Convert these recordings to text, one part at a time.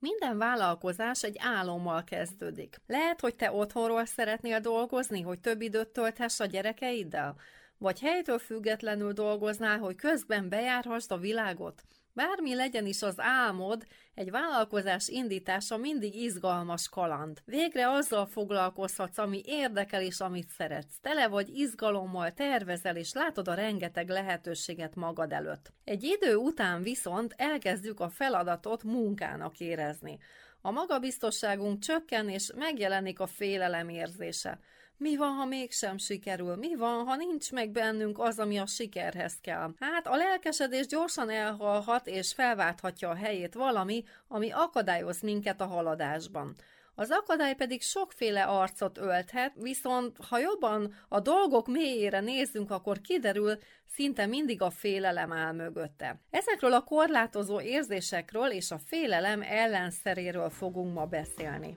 Minden vállalkozás egy álommal kezdődik. Lehet, hogy te otthonról szeretnél dolgozni, hogy több időt tölthess a gyerekeiddel? Vagy helytől függetlenül dolgoznál, hogy közben bejárhassd a világot? Bármi legyen is az álmod, egy vállalkozás indítása mindig izgalmas kaland. Végre azzal foglalkozhatsz, ami érdekel és amit szeretsz. Tele vagy izgalommal, tervezel és látod a rengeteg lehetőséget magad előtt. Egy idő után viszont elkezdjük a feladatot munkának érezni. A magabiztosságunk csökken, és megjelenik a félelem érzése. Mi van, ha mégsem sikerül? Mi van, ha nincs meg bennünk az, ami a sikerhez kell? Hát a lelkesedés gyorsan elhalhat, és felválthatja a helyét valami, ami akadályoz minket a haladásban. Az akadály pedig sokféle arcot ölthet, viszont ha jobban a dolgok mélyére nézzünk, akkor kiderül, szinte mindig a félelem áll mögötte. Ezekről a korlátozó érzésekről és a félelem ellenszeréről fogunk ma beszélni.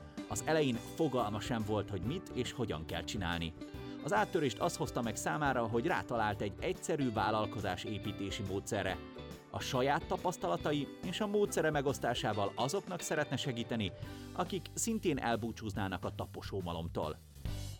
Az elején fogalma sem volt, hogy mit és hogyan kell csinálni. Az áttörést az hozta meg számára, hogy rátalált egy egyszerű vállalkozás építési módszerre, a saját tapasztalatai és a módszere megosztásával azoknak szeretne segíteni, akik szintén elbúcsúznának a taposómalomtól.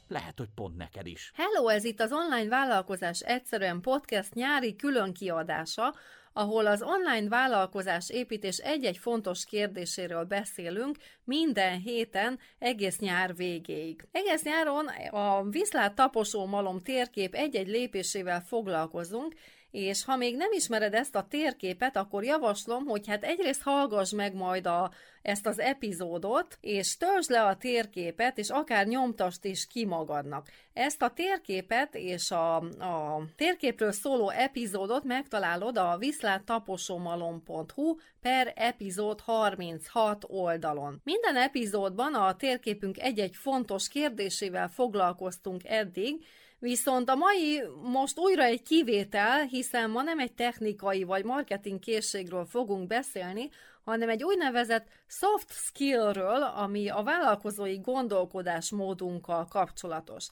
Lehet, hogy pont neked is. Hello, ez itt az Online Vállalkozás Egyszerűen Podcast nyári külön kiadása, ahol az online vállalkozás építés egy-egy fontos kérdéséről beszélünk minden héten egész nyár végéig. Egész nyáron a Viszlát taposó malom térkép egy-egy lépésével foglalkozunk, és ha még nem ismered ezt a térképet, akkor javaslom, hogy hát egyrészt hallgass meg majd a, ezt az epizódot, és töltsd le a térképet, és akár nyomtast is ki magadnak. Ezt a térképet és a, a térképről szóló epizódot megtalálod a viszláttaposomalom.hu per epizód 36 oldalon. Minden epizódban a térképünk egy-egy fontos kérdésével foglalkoztunk eddig, Viszont a mai most újra egy kivétel, hiszen ma nem egy technikai vagy marketing készségről fogunk beszélni, hanem egy úgynevezett soft skillről, ami a vállalkozói gondolkodásmódunkkal kapcsolatos.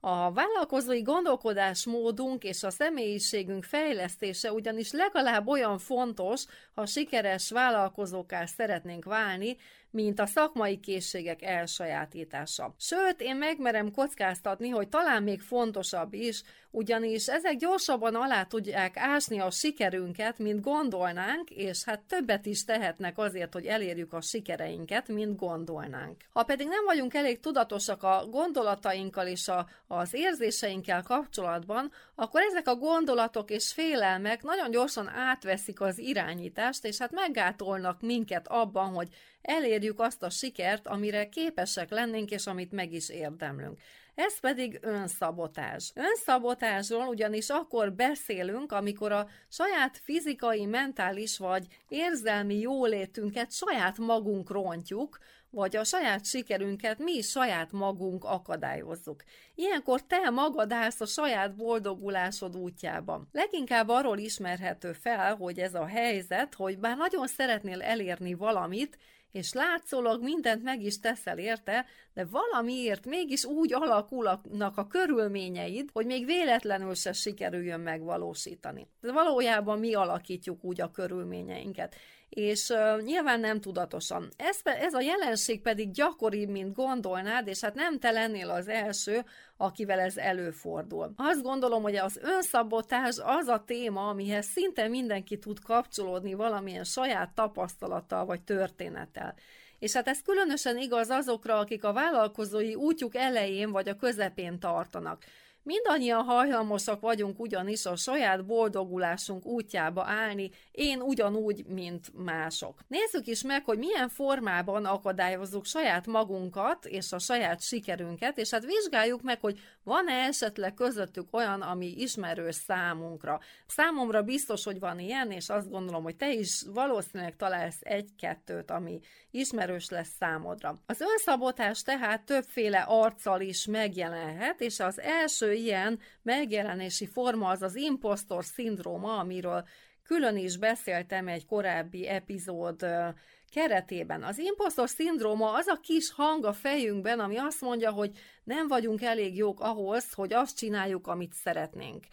A vállalkozói gondolkodásmódunk és a személyiségünk fejlesztése ugyanis legalább olyan fontos, ha sikeres vállalkozóká szeretnénk válni, mint a szakmai készségek elsajátítása. Sőt, én megmerem kockáztatni, hogy talán még fontosabb is, ugyanis ezek gyorsabban alá tudják ásni a sikerünket, mint gondolnánk, és hát többet is tehetnek azért, hogy elérjük a sikereinket, mint gondolnánk. Ha pedig nem vagyunk elég tudatosak a gondolatainkkal és a, az érzéseinkkel kapcsolatban, akkor ezek a gondolatok és félelmek nagyon gyorsan átveszik az irányítást, és hát meggátolnak minket abban, hogy elérjük azt a sikert, amire képesek lennénk, és amit meg is érdemlünk. Ez pedig önszabotás. Önszabotásról ugyanis akkor beszélünk, amikor a saját fizikai, mentális vagy érzelmi jólétünket saját magunk rontjuk, vagy a saját sikerünket mi saját magunk akadályozzuk. Ilyenkor te magad állsz a saját boldogulásod útjában. Leginkább arról ismerhető fel, hogy ez a helyzet, hogy bár nagyon szeretnél elérni valamit, és látszólag mindent meg is teszel érte, de valamiért mégis úgy alakulnak a körülményeid, hogy még véletlenül se sikerüljön megvalósítani. De valójában mi alakítjuk úgy a körülményeinket és uh, nyilván nem tudatosan. Ez, ez a jelenség pedig gyakoribb, mint gondolnád, és hát nem te lennél az első, akivel ez előfordul. Azt gondolom, hogy az önszabotás az a téma, amihez szinte mindenki tud kapcsolódni valamilyen saját tapasztalattal vagy történettel. És hát ez különösen igaz azokra, akik a vállalkozói útjuk elején vagy a közepén tartanak. Mindannyian hajlamosak vagyunk ugyanis a saját boldogulásunk útjába állni, én ugyanúgy, mint mások. Nézzük is meg, hogy milyen formában akadályozzuk saját magunkat és a saját sikerünket, és hát vizsgáljuk meg, hogy van-e esetleg közöttük olyan, ami ismerős számunkra. Számomra biztos, hogy van ilyen, és azt gondolom, hogy te is valószínűleg találsz egy-kettőt, ami ismerős lesz számodra. Az önszabotás tehát többféle arccal is megjelenhet, és az első ilyen megjelenési forma az az impostor szindróma, amiről külön is beszéltem egy korábbi epizód keretében. Az impostor szindróma az a kis hang a fejünkben, ami azt mondja, hogy nem vagyunk elég jók ahhoz, hogy azt csináljuk, amit szeretnénk.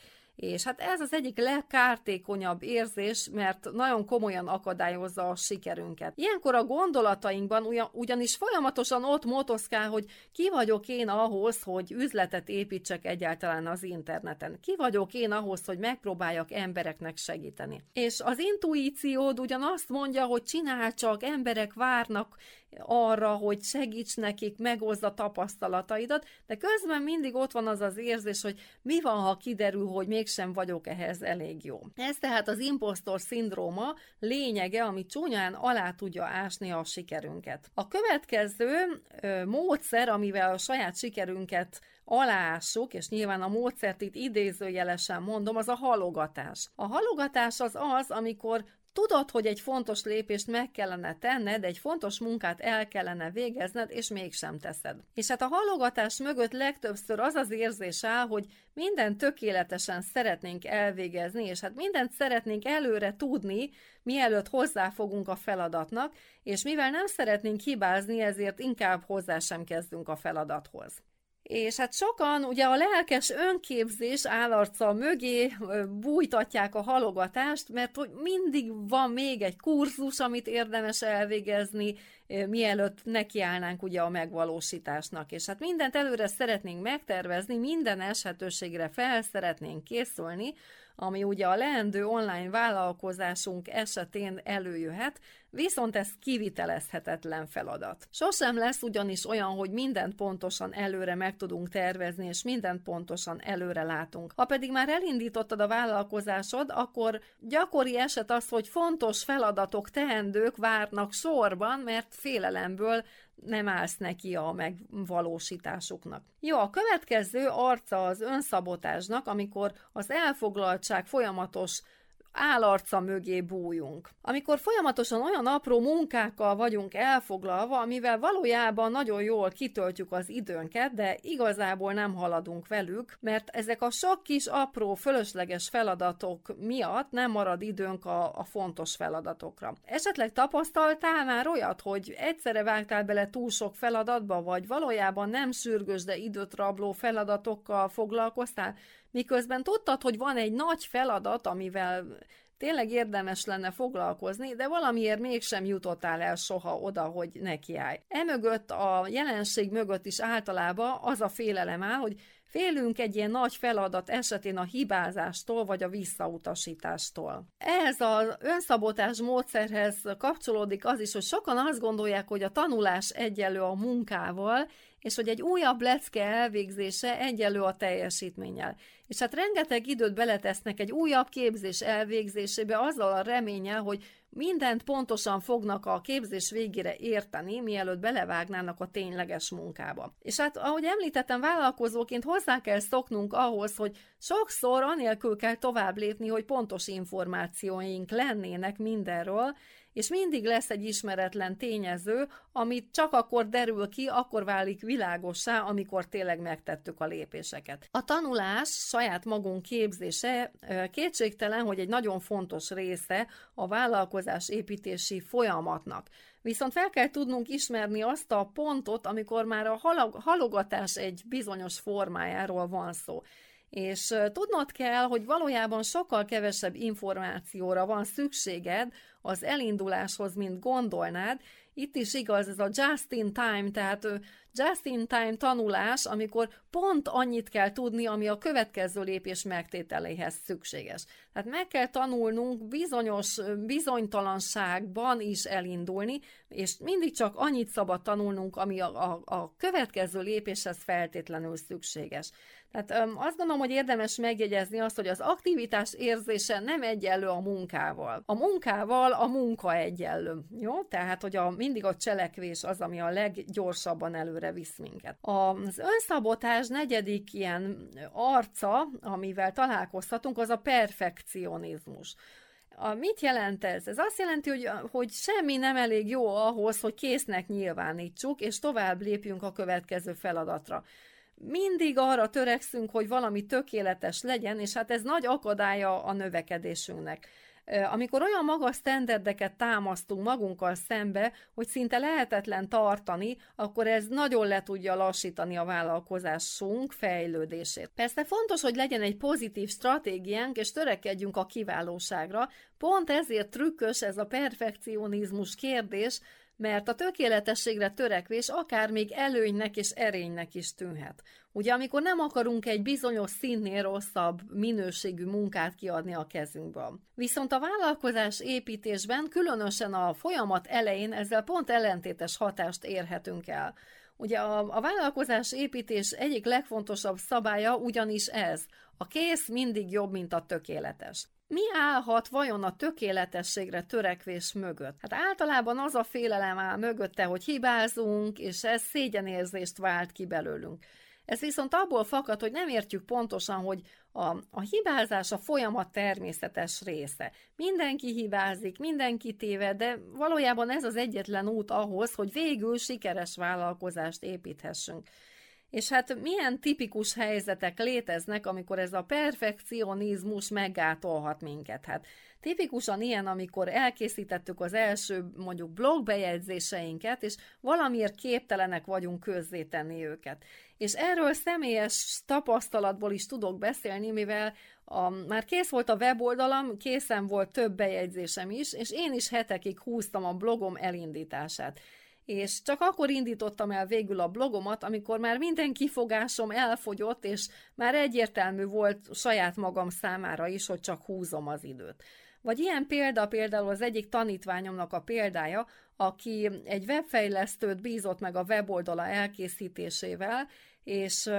És hát ez az egyik legkártékonyabb érzés, mert nagyon komolyan akadályozza a sikerünket. Ilyenkor a gondolatainkban ugyan, ugyanis folyamatosan ott motoszkál, hogy ki vagyok én ahhoz, hogy üzletet építsek egyáltalán az interneten. Ki vagyok én ahhoz, hogy megpróbáljak embereknek segíteni. És az intuíciód ugyan azt mondja, hogy csinál csak, emberek várnak, arra, hogy segíts nekik, megozd tapasztalataidat, de közben mindig ott van az az érzés, hogy mi van, ha kiderül, hogy mégsem vagyok ehhez elég jó. Ez tehát az impostor szindróma lényege, ami csúnyán alá tudja ásni a sikerünket. A következő ö, módszer, amivel a saját sikerünket aláássuk, és nyilván a módszert itt idézőjelesen mondom, az a halogatás. A halogatás az az, amikor Tudod, hogy egy fontos lépést meg kellene tenned, egy fontos munkát el kellene végezned, és mégsem teszed. És hát a halogatás mögött legtöbbször az az érzés áll, hogy minden tökéletesen szeretnénk elvégezni, és hát mindent szeretnénk előre tudni, mielőtt hozzáfogunk a feladatnak, és mivel nem szeretnénk hibázni, ezért inkább hozzá sem kezdünk a feladathoz. És hát sokan ugye a lelkes önképzés állarca mögé bújtatják a halogatást, mert hogy mindig van még egy kurzus, amit érdemes elvégezni, mielőtt nekiállnánk ugye a megvalósításnak. És hát mindent előre szeretnénk megtervezni, minden esetőségre fel szeretnénk készülni, ami ugye a leendő online vállalkozásunk esetén előjöhet, viszont ez kivitelezhetetlen feladat. Sosem lesz ugyanis olyan, hogy mindent pontosan előre meg tudunk tervezni, és mindent pontosan előre látunk. Ha pedig már elindítottad a vállalkozásod, akkor gyakori eset az, hogy fontos feladatok, teendők várnak sorban, mert félelemből nem állsz neki a megvalósításuknak. Jó, a következő arca az önszabotásnak, amikor az elfoglaltság folyamatos állarca mögé bújunk. Amikor folyamatosan olyan apró munkákkal vagyunk elfoglalva, amivel valójában nagyon jól kitöltjük az időnket, de igazából nem haladunk velük, mert ezek a sok kis apró fölösleges feladatok miatt nem marad időnk a, a fontos feladatokra. Esetleg tapasztaltál már olyat, hogy egyszerre vágtál bele túl sok feladatba, vagy valójában nem sürgős, de időt rabló feladatokkal foglalkoztál, miközben tudtad, hogy van egy nagy feladat, amivel tényleg érdemes lenne foglalkozni, de valamiért mégsem jutottál el soha oda, hogy nekiállj. Emögött a jelenség mögött is általában az a félelem áll, hogy Félünk egy ilyen nagy feladat esetén a hibázástól vagy a visszautasítástól. Ehhez az önszabotás módszerhez kapcsolódik az is, hogy sokan azt gondolják, hogy a tanulás egyenlő a munkával, és hogy egy újabb lecke elvégzése egyenlő a teljesítménnyel. És hát rengeteg időt beletesznek egy újabb képzés elvégzésébe azzal a reménnyel, hogy mindent pontosan fognak a képzés végére érteni, mielőtt belevágnának a tényleges munkába. És hát, ahogy említettem, vállalkozóként hozzá kell szoknunk ahhoz, hogy sokszor anélkül kell tovább lépni, hogy pontos információink lennének mindenről, és mindig lesz egy ismeretlen tényező, amit csak akkor derül ki, akkor válik világossá, amikor tényleg megtettük a lépéseket. A tanulás, saját magunk képzése kétségtelen, hogy egy nagyon fontos része a vállalkozás építési folyamatnak. Viszont fel kell tudnunk ismerni azt a pontot, amikor már a halogatás egy bizonyos formájáról van szó. És tudnod kell, hogy valójában sokkal kevesebb információra van szükséged az elinduláshoz, mint gondolnád. Itt is igaz ez a just in time, tehát just-in-time tanulás, amikor pont annyit kell tudni, ami a következő lépés megtételéhez szükséges. Tehát meg kell tanulnunk bizonyos bizonytalanságban is elindulni, és mindig csak annyit szabad tanulnunk, ami a, a, a következő lépéshez feltétlenül szükséges. Tehát öm, azt gondolom, hogy érdemes megjegyezni azt, hogy az aktivitás érzése nem egyenlő a munkával. A munkával a munka egyenlő. Jó? Tehát, hogy a, mindig a cselekvés az, ami a leggyorsabban előre visz minket. Az önszabotás negyedik ilyen arca, amivel találkozhatunk, az a perfekcionizmus. A, mit jelent ez? Ez azt jelenti, hogy, hogy semmi nem elég jó ahhoz, hogy késznek nyilvánítsuk, és tovább lépjünk a következő feladatra mindig arra törekszünk, hogy valami tökéletes legyen, és hát ez nagy akadálya a növekedésünknek. Amikor olyan magas standardeket támasztunk magunkkal szembe, hogy szinte lehetetlen tartani, akkor ez nagyon le tudja lassítani a vállalkozásunk fejlődését. Persze fontos, hogy legyen egy pozitív stratégiánk, és törekedjünk a kiválóságra, pont ezért trükkös ez a perfekcionizmus kérdés, mert a tökéletességre törekvés akár még előnynek és erénynek is tűnhet. Ugye, amikor nem akarunk egy bizonyos színnél rosszabb minőségű munkát kiadni a kezünkből. Viszont a vállalkozás építésben, különösen a folyamat elején ezzel pont ellentétes hatást érhetünk el. Ugye a, a vállalkozás építés egyik legfontosabb szabálya ugyanis ez. A kész mindig jobb, mint a tökéletes. Mi állhat vajon a tökéletességre törekvés mögött? Hát általában az a félelem áll mögötte, hogy hibázunk, és ez szégyenérzést vált ki belőlünk. Ez viszont abból fakad, hogy nem értjük pontosan, hogy a, a hibázás a folyamat természetes része. Mindenki hibázik, mindenki téved, de valójában ez az egyetlen út ahhoz, hogy végül sikeres vállalkozást építhessünk. És hát milyen tipikus helyzetek léteznek, amikor ez a perfekcionizmus meggátolhat minket? Hát tipikusan ilyen, amikor elkészítettük az első mondjuk blogbejegyzéseinket, és valamiért képtelenek vagyunk közzétenni őket. És erről személyes tapasztalatból is tudok beszélni, mivel a, már kész volt a weboldalam, készen volt több bejegyzésem is, és én is hetekig húztam a blogom elindítását és csak akkor indítottam el végül a blogomat, amikor már minden kifogásom elfogyott, és már egyértelmű volt saját magam számára is, hogy csak húzom az időt. Vagy ilyen példa például az egyik tanítványomnak a példája, aki egy webfejlesztőt bízott meg a weboldala elkészítésével, és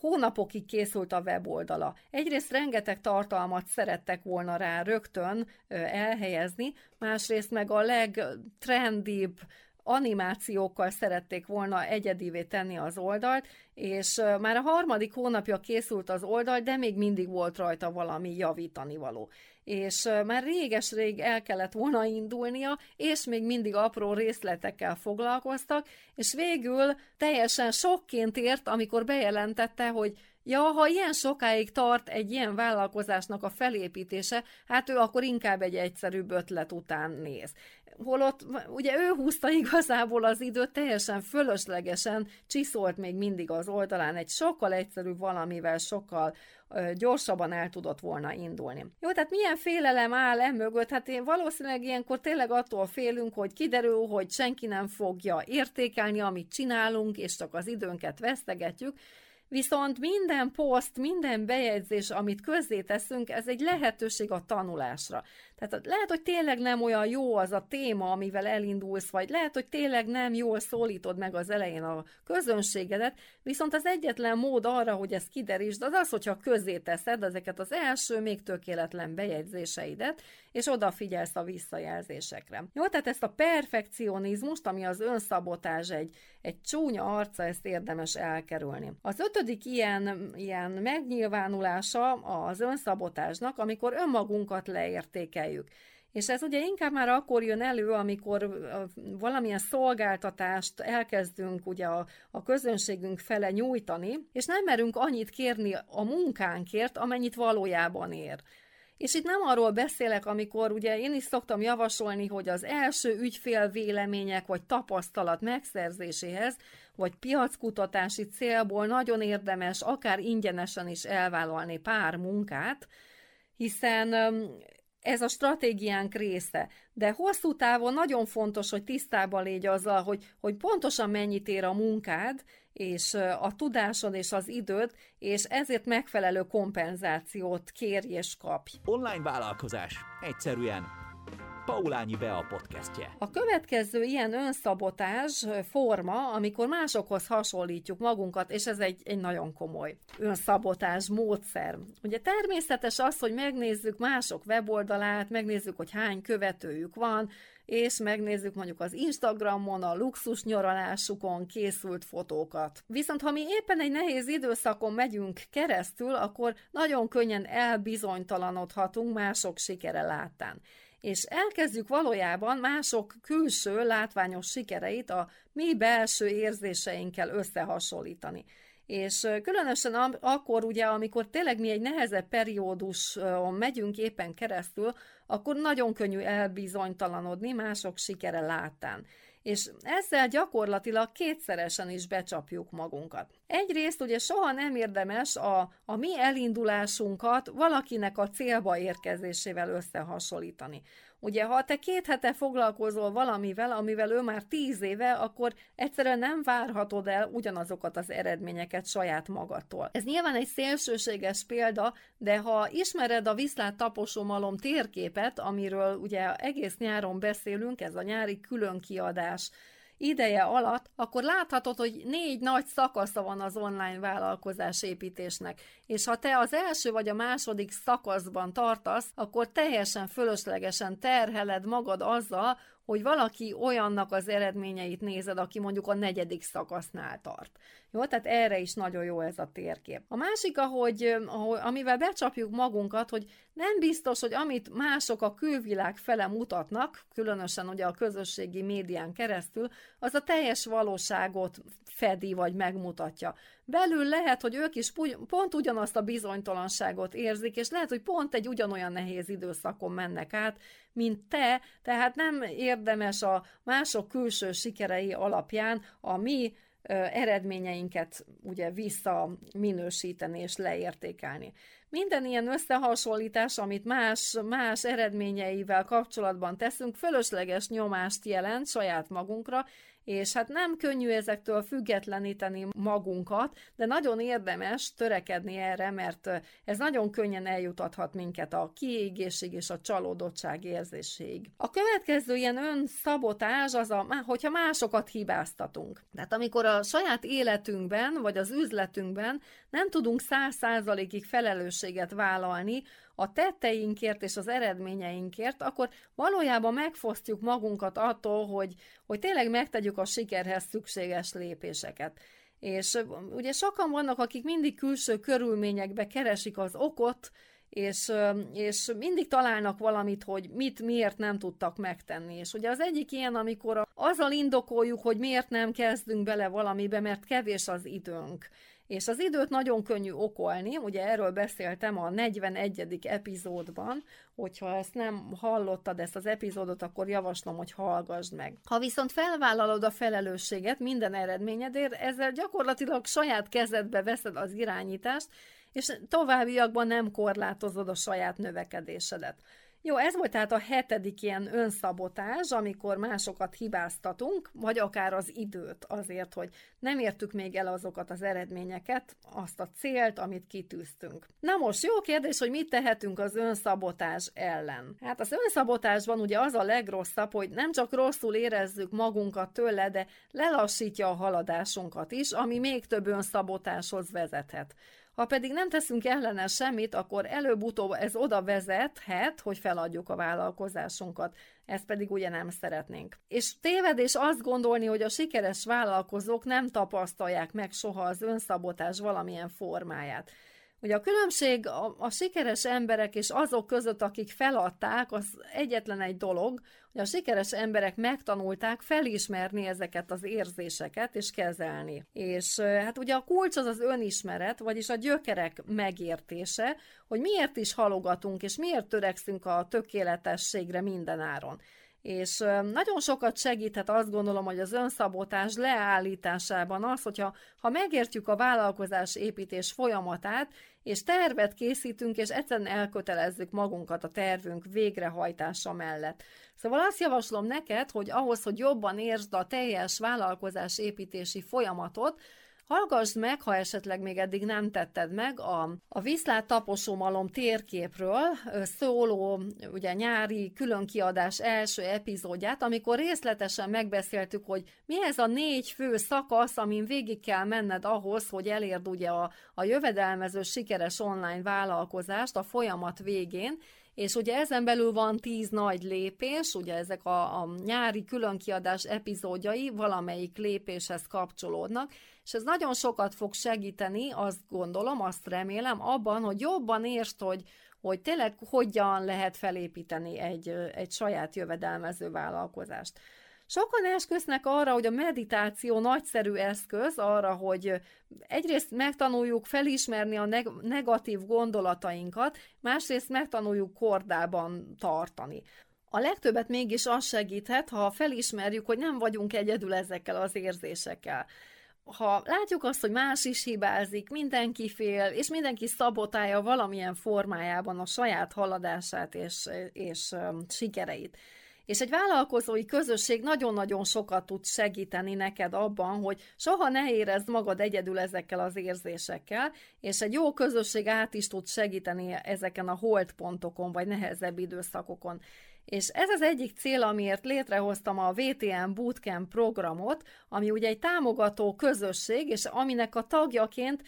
hónapokig készült a weboldala. Egyrészt rengeteg tartalmat szerettek volna rá rögtön elhelyezni, másrészt meg a legtrendibb, animációkkal szerették volna egyedivé tenni az oldalt, és már a harmadik hónapja készült az oldal, de még mindig volt rajta valami javítani való. És már réges-rég el kellett volna indulnia, és még mindig apró részletekkel foglalkoztak, és végül teljesen sokként ért, amikor bejelentette, hogy Ja, ha ilyen sokáig tart egy ilyen vállalkozásnak a felépítése, hát ő akkor inkább egy egyszerűbb ötlet után néz holott ugye ő húzta igazából az időt, teljesen fölöslegesen csiszolt még mindig az oldalán, egy sokkal egyszerűbb valamivel, sokkal gyorsabban el tudott volna indulni. Jó, tehát milyen félelem áll e mögött? Hát én valószínűleg ilyenkor tényleg attól félünk, hogy kiderül, hogy senki nem fogja értékelni, amit csinálunk, és csak az időnket vesztegetjük, Viszont minden poszt, minden bejegyzés, amit közzéteszünk, ez egy lehetőség a tanulásra. Tehát lehet, hogy tényleg nem olyan jó az a téma, amivel elindulsz, vagy lehet, hogy tényleg nem jól szólítod meg az elején a közönségedet, viszont az egyetlen mód arra, hogy ezt kiderítsd, az az, hogyha közzé teszed ezeket az első, még tökéletlen bejegyzéseidet, és odafigyelsz a visszajelzésekre. Jó, tehát ezt a perfekcionizmust, ami az önszabotázs egy, egy csúnya arca, ezt érdemes elkerülni. Az ötödik ilyen, ilyen megnyilvánulása az önszabotásnak, amikor önmagunkat leértékeljük. És ez ugye inkább már akkor jön elő, amikor valamilyen szolgáltatást elkezdünk ugye a, a közönségünk fele nyújtani, és nem merünk annyit kérni a munkánkért, amennyit valójában ér. És itt nem arról beszélek, amikor ugye én is szoktam javasolni, hogy az első ügyfél vélemények vagy tapasztalat megszerzéséhez, vagy piackutatási célból nagyon érdemes akár ingyenesen is elvállalni pár munkát, hiszen ez a stratégiánk része. De hosszú távon nagyon fontos, hogy tisztában légy azzal, hogy, hogy pontosan mennyit ér a munkád, és a tudásod és az időd, és ezért megfelelő kompenzációt kérj és kapj. Online vállalkozás. Egyszerűen Paulányi Bea podcastje. A következő ilyen önszabotás forma, amikor másokhoz hasonlítjuk magunkat, és ez egy, egy nagyon komoly önszabotás módszer. Ugye természetes az, hogy megnézzük mások weboldalát, megnézzük, hogy hány követőjük van, és megnézzük mondjuk az Instagramon a luxus nyaralásukon készült fotókat. Viszont ha mi éppen egy nehéz időszakon megyünk keresztül, akkor nagyon könnyen elbizonytalanodhatunk mások sikere látán és elkezdjük valójában mások külső látványos sikereit a mi belső érzéseinkkel összehasonlítani. És különösen akkor ugye, amikor tényleg mi egy nehezebb perióduson megyünk éppen keresztül, akkor nagyon könnyű elbizonytalanodni mások sikere látán és ezzel gyakorlatilag kétszeresen is becsapjuk magunkat. Egyrészt ugye soha nem érdemes a, a mi elindulásunkat valakinek a célba érkezésével összehasonlítani. Ugye, ha te két hete foglalkozol valamivel, amivel ő már tíz éve, akkor egyszerűen nem várhatod el ugyanazokat az eredményeket saját magadtól. Ez nyilván egy szélsőséges példa, de ha ismered a Viszlát taposomalom térképet, amiről ugye egész nyáron beszélünk, ez a nyári különkiadás, ideje alatt, akkor láthatod, hogy négy nagy szakasza van az online vállalkozás építésnek, és ha te az első vagy a második szakaszban tartasz, akkor teljesen fölöslegesen terheled magad azzal, hogy valaki olyannak az eredményeit nézed, aki mondjuk a negyedik szakasznál tart. Jó, tehát erre is nagyon jó ez a térkép. A másik, ahogy, ahogy amivel becsapjuk magunkat, hogy nem biztos, hogy amit mások a külvilág fele mutatnak, különösen ugye a közösségi médián keresztül, az a teljes valóságot fedi vagy megmutatja. Belül lehet, hogy ők is pont ugyanazt a bizonytalanságot érzik, és lehet, hogy pont egy ugyanolyan nehéz időszakon mennek át, mint te, tehát nem érdemes a mások külső sikerei alapján a mi eredményeinket ugye visszaminősíteni és leértékelni. Minden ilyen összehasonlítás, amit más, más eredményeivel kapcsolatban teszünk, fölösleges nyomást jelent saját magunkra, és hát nem könnyű ezektől függetleníteni magunkat, de nagyon érdemes törekedni erre, mert ez nagyon könnyen eljutathat minket a kiégésig és a csalódottság érzéséig. A következő ilyen önszabotás az, a, hogyha másokat hibáztatunk. Tehát amikor a saját életünkben, vagy az üzletünkben nem tudunk száz százalékig felelősséget vállalni, a tetteinkért és az eredményeinkért, akkor valójában megfosztjuk magunkat attól, hogy, hogy tényleg megtegyük a sikerhez szükséges lépéseket. És ugye sokan vannak, akik mindig külső körülményekbe keresik az okot, és, és mindig találnak valamit, hogy mit, miért nem tudtak megtenni. És ugye az egyik ilyen, amikor azzal indokoljuk, hogy miért nem kezdünk bele valamibe, mert kevés az időnk. És az időt nagyon könnyű okolni, ugye erről beszéltem a 41. epizódban, hogyha ezt nem hallottad, ezt az epizódot, akkor javaslom, hogy hallgassd meg. Ha viszont felvállalod a felelősséget minden eredményedért, ezzel gyakorlatilag saját kezedbe veszed az irányítást, és továbbiakban nem korlátozod a saját növekedésedet. Jó, ez volt tehát a hetedik ilyen önszabotás, amikor másokat hibáztatunk, vagy akár az időt azért, hogy nem értük még el azokat az eredményeket, azt a célt, amit kitűztünk. Na most jó kérdés, hogy mit tehetünk az önszabotás ellen. Hát az önszabotásban ugye az a legrosszabb, hogy nem csak rosszul érezzük magunkat tőle, de lelassítja a haladásunkat is, ami még több önszabotáshoz vezethet. Ha pedig nem teszünk ellene semmit, akkor előbb-utóbb ez oda vezethet, hogy feladjuk a vállalkozásunkat. Ezt pedig ugye nem szeretnénk. És tévedés azt gondolni, hogy a sikeres vállalkozók nem tapasztalják meg soha az önszabotás valamilyen formáját. Ugye a különbség a, a sikeres emberek és azok között, akik feladták, az egyetlen egy dolog, hogy a sikeres emberek megtanulták felismerni ezeket az érzéseket és kezelni. És hát ugye a kulcs az az önismeret, vagyis a gyökerek megértése, hogy miért is halogatunk és miért törekszünk a tökéletességre minden áron. És nagyon sokat segíthet azt gondolom, hogy az önszabotás leállításában az, hogyha ha megértjük a vállalkozás építés folyamatát, és tervet készítünk, és egyszerűen elkötelezzük magunkat a tervünk végrehajtása mellett. Szóval azt javaslom neked, hogy ahhoz, hogy jobban értsd a teljes vállalkozás építési folyamatot, Hallgass meg, ha esetleg még eddig nem tetted meg, a, a Viszlát taposómalom térképről szóló ugye nyári különkiadás első epizódját, amikor részletesen megbeszéltük, hogy mi ez a négy fő szakasz, amin végig kell menned ahhoz, hogy elérd ugye a, a jövedelmező sikeres online vállalkozást a folyamat végén, és ugye ezen belül van tíz nagy lépés, ugye ezek a, a nyári különkiadás epizódjai valamelyik lépéshez kapcsolódnak, és ez nagyon sokat fog segíteni, azt gondolom, azt remélem, abban, hogy jobban értsd, hogy, hogy tényleg hogyan lehet felépíteni egy, egy saját jövedelmező vállalkozást. Sokan esküsznek arra, hogy a meditáció nagyszerű eszköz arra, hogy egyrészt megtanuljuk felismerni a neg- negatív gondolatainkat, másrészt megtanuljuk kordában tartani. A legtöbbet mégis az segíthet, ha felismerjük, hogy nem vagyunk egyedül ezekkel az érzésekkel ha látjuk azt, hogy más is hibázik, mindenki fél, és mindenki szabotálja valamilyen formájában a saját haladását és, és sikereit. És egy vállalkozói közösség nagyon-nagyon sokat tud segíteni neked abban, hogy soha ne érezd magad egyedül ezekkel az érzésekkel, és egy jó közösség át is tud segíteni ezeken a holdpontokon, vagy nehezebb időszakokon. És ez az egyik cél, amiért létrehoztam a VTM Bootcamp programot, ami ugye egy támogató közösség, és aminek a tagjaként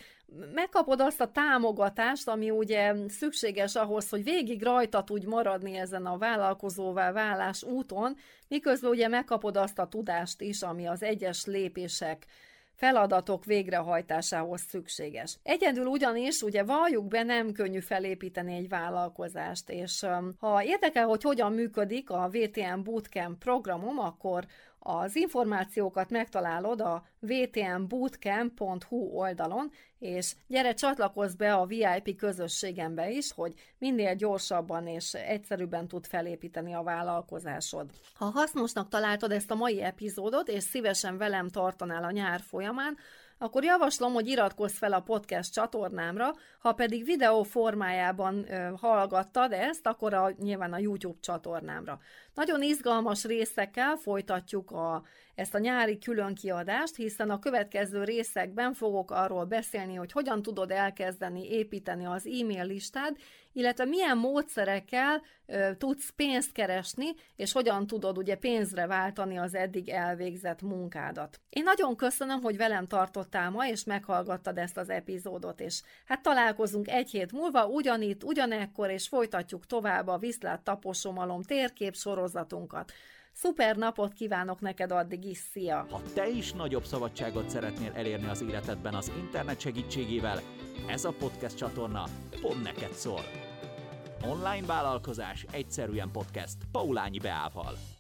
megkapod azt a támogatást, ami ugye szükséges ahhoz, hogy végig rajta tudj maradni ezen a vállalkozóvá válás úton, miközben ugye megkapod azt a tudást is, ami az egyes lépések feladatok végrehajtásához szükséges. Egyedül ugyanis, ugye valljuk be, nem könnyű felépíteni egy vállalkozást, és ha érdekel, hogy hogyan működik a VTM Bootcamp programom, akkor az információkat megtalálod a vtmbootcamp.hu oldalon, és gyere csatlakozz be a VIP közösségembe is, hogy minél gyorsabban és egyszerűbben tud felépíteni a vállalkozásod. Ha hasznosnak találtad ezt a mai epizódot, és szívesen velem tartanál a nyár folyamán, akkor javaslom, hogy iratkozz fel a podcast csatornámra, ha pedig videó formájában hallgattad ezt, akkor a, nyilván a YouTube csatornámra. Nagyon izgalmas részekkel folytatjuk a, ezt a nyári különkiadást, hiszen a következő részekben fogok arról beszélni, hogy hogyan tudod elkezdeni építeni az e-mail listád, illetve milyen módszerekkel ö, tudsz pénzt keresni, és hogyan tudod ugye pénzre váltani az eddig elvégzett munkádat. Én nagyon köszönöm, hogy velem tartottál ma, és meghallgattad ezt az epizódot, és hát találkozunk egy hét múlva, ugyanitt, ugyanekkor, és folytatjuk tovább a Viszlát taposomalom térkép sorozatunkat. Szuper napot kívánok neked addig is, szia! Ha te is nagyobb szabadságot szeretnél elérni az életedben az internet segítségével, ez a podcast csatorna pont neked szól. Online vállalkozás egyszerűen podcast Paulányi Beával.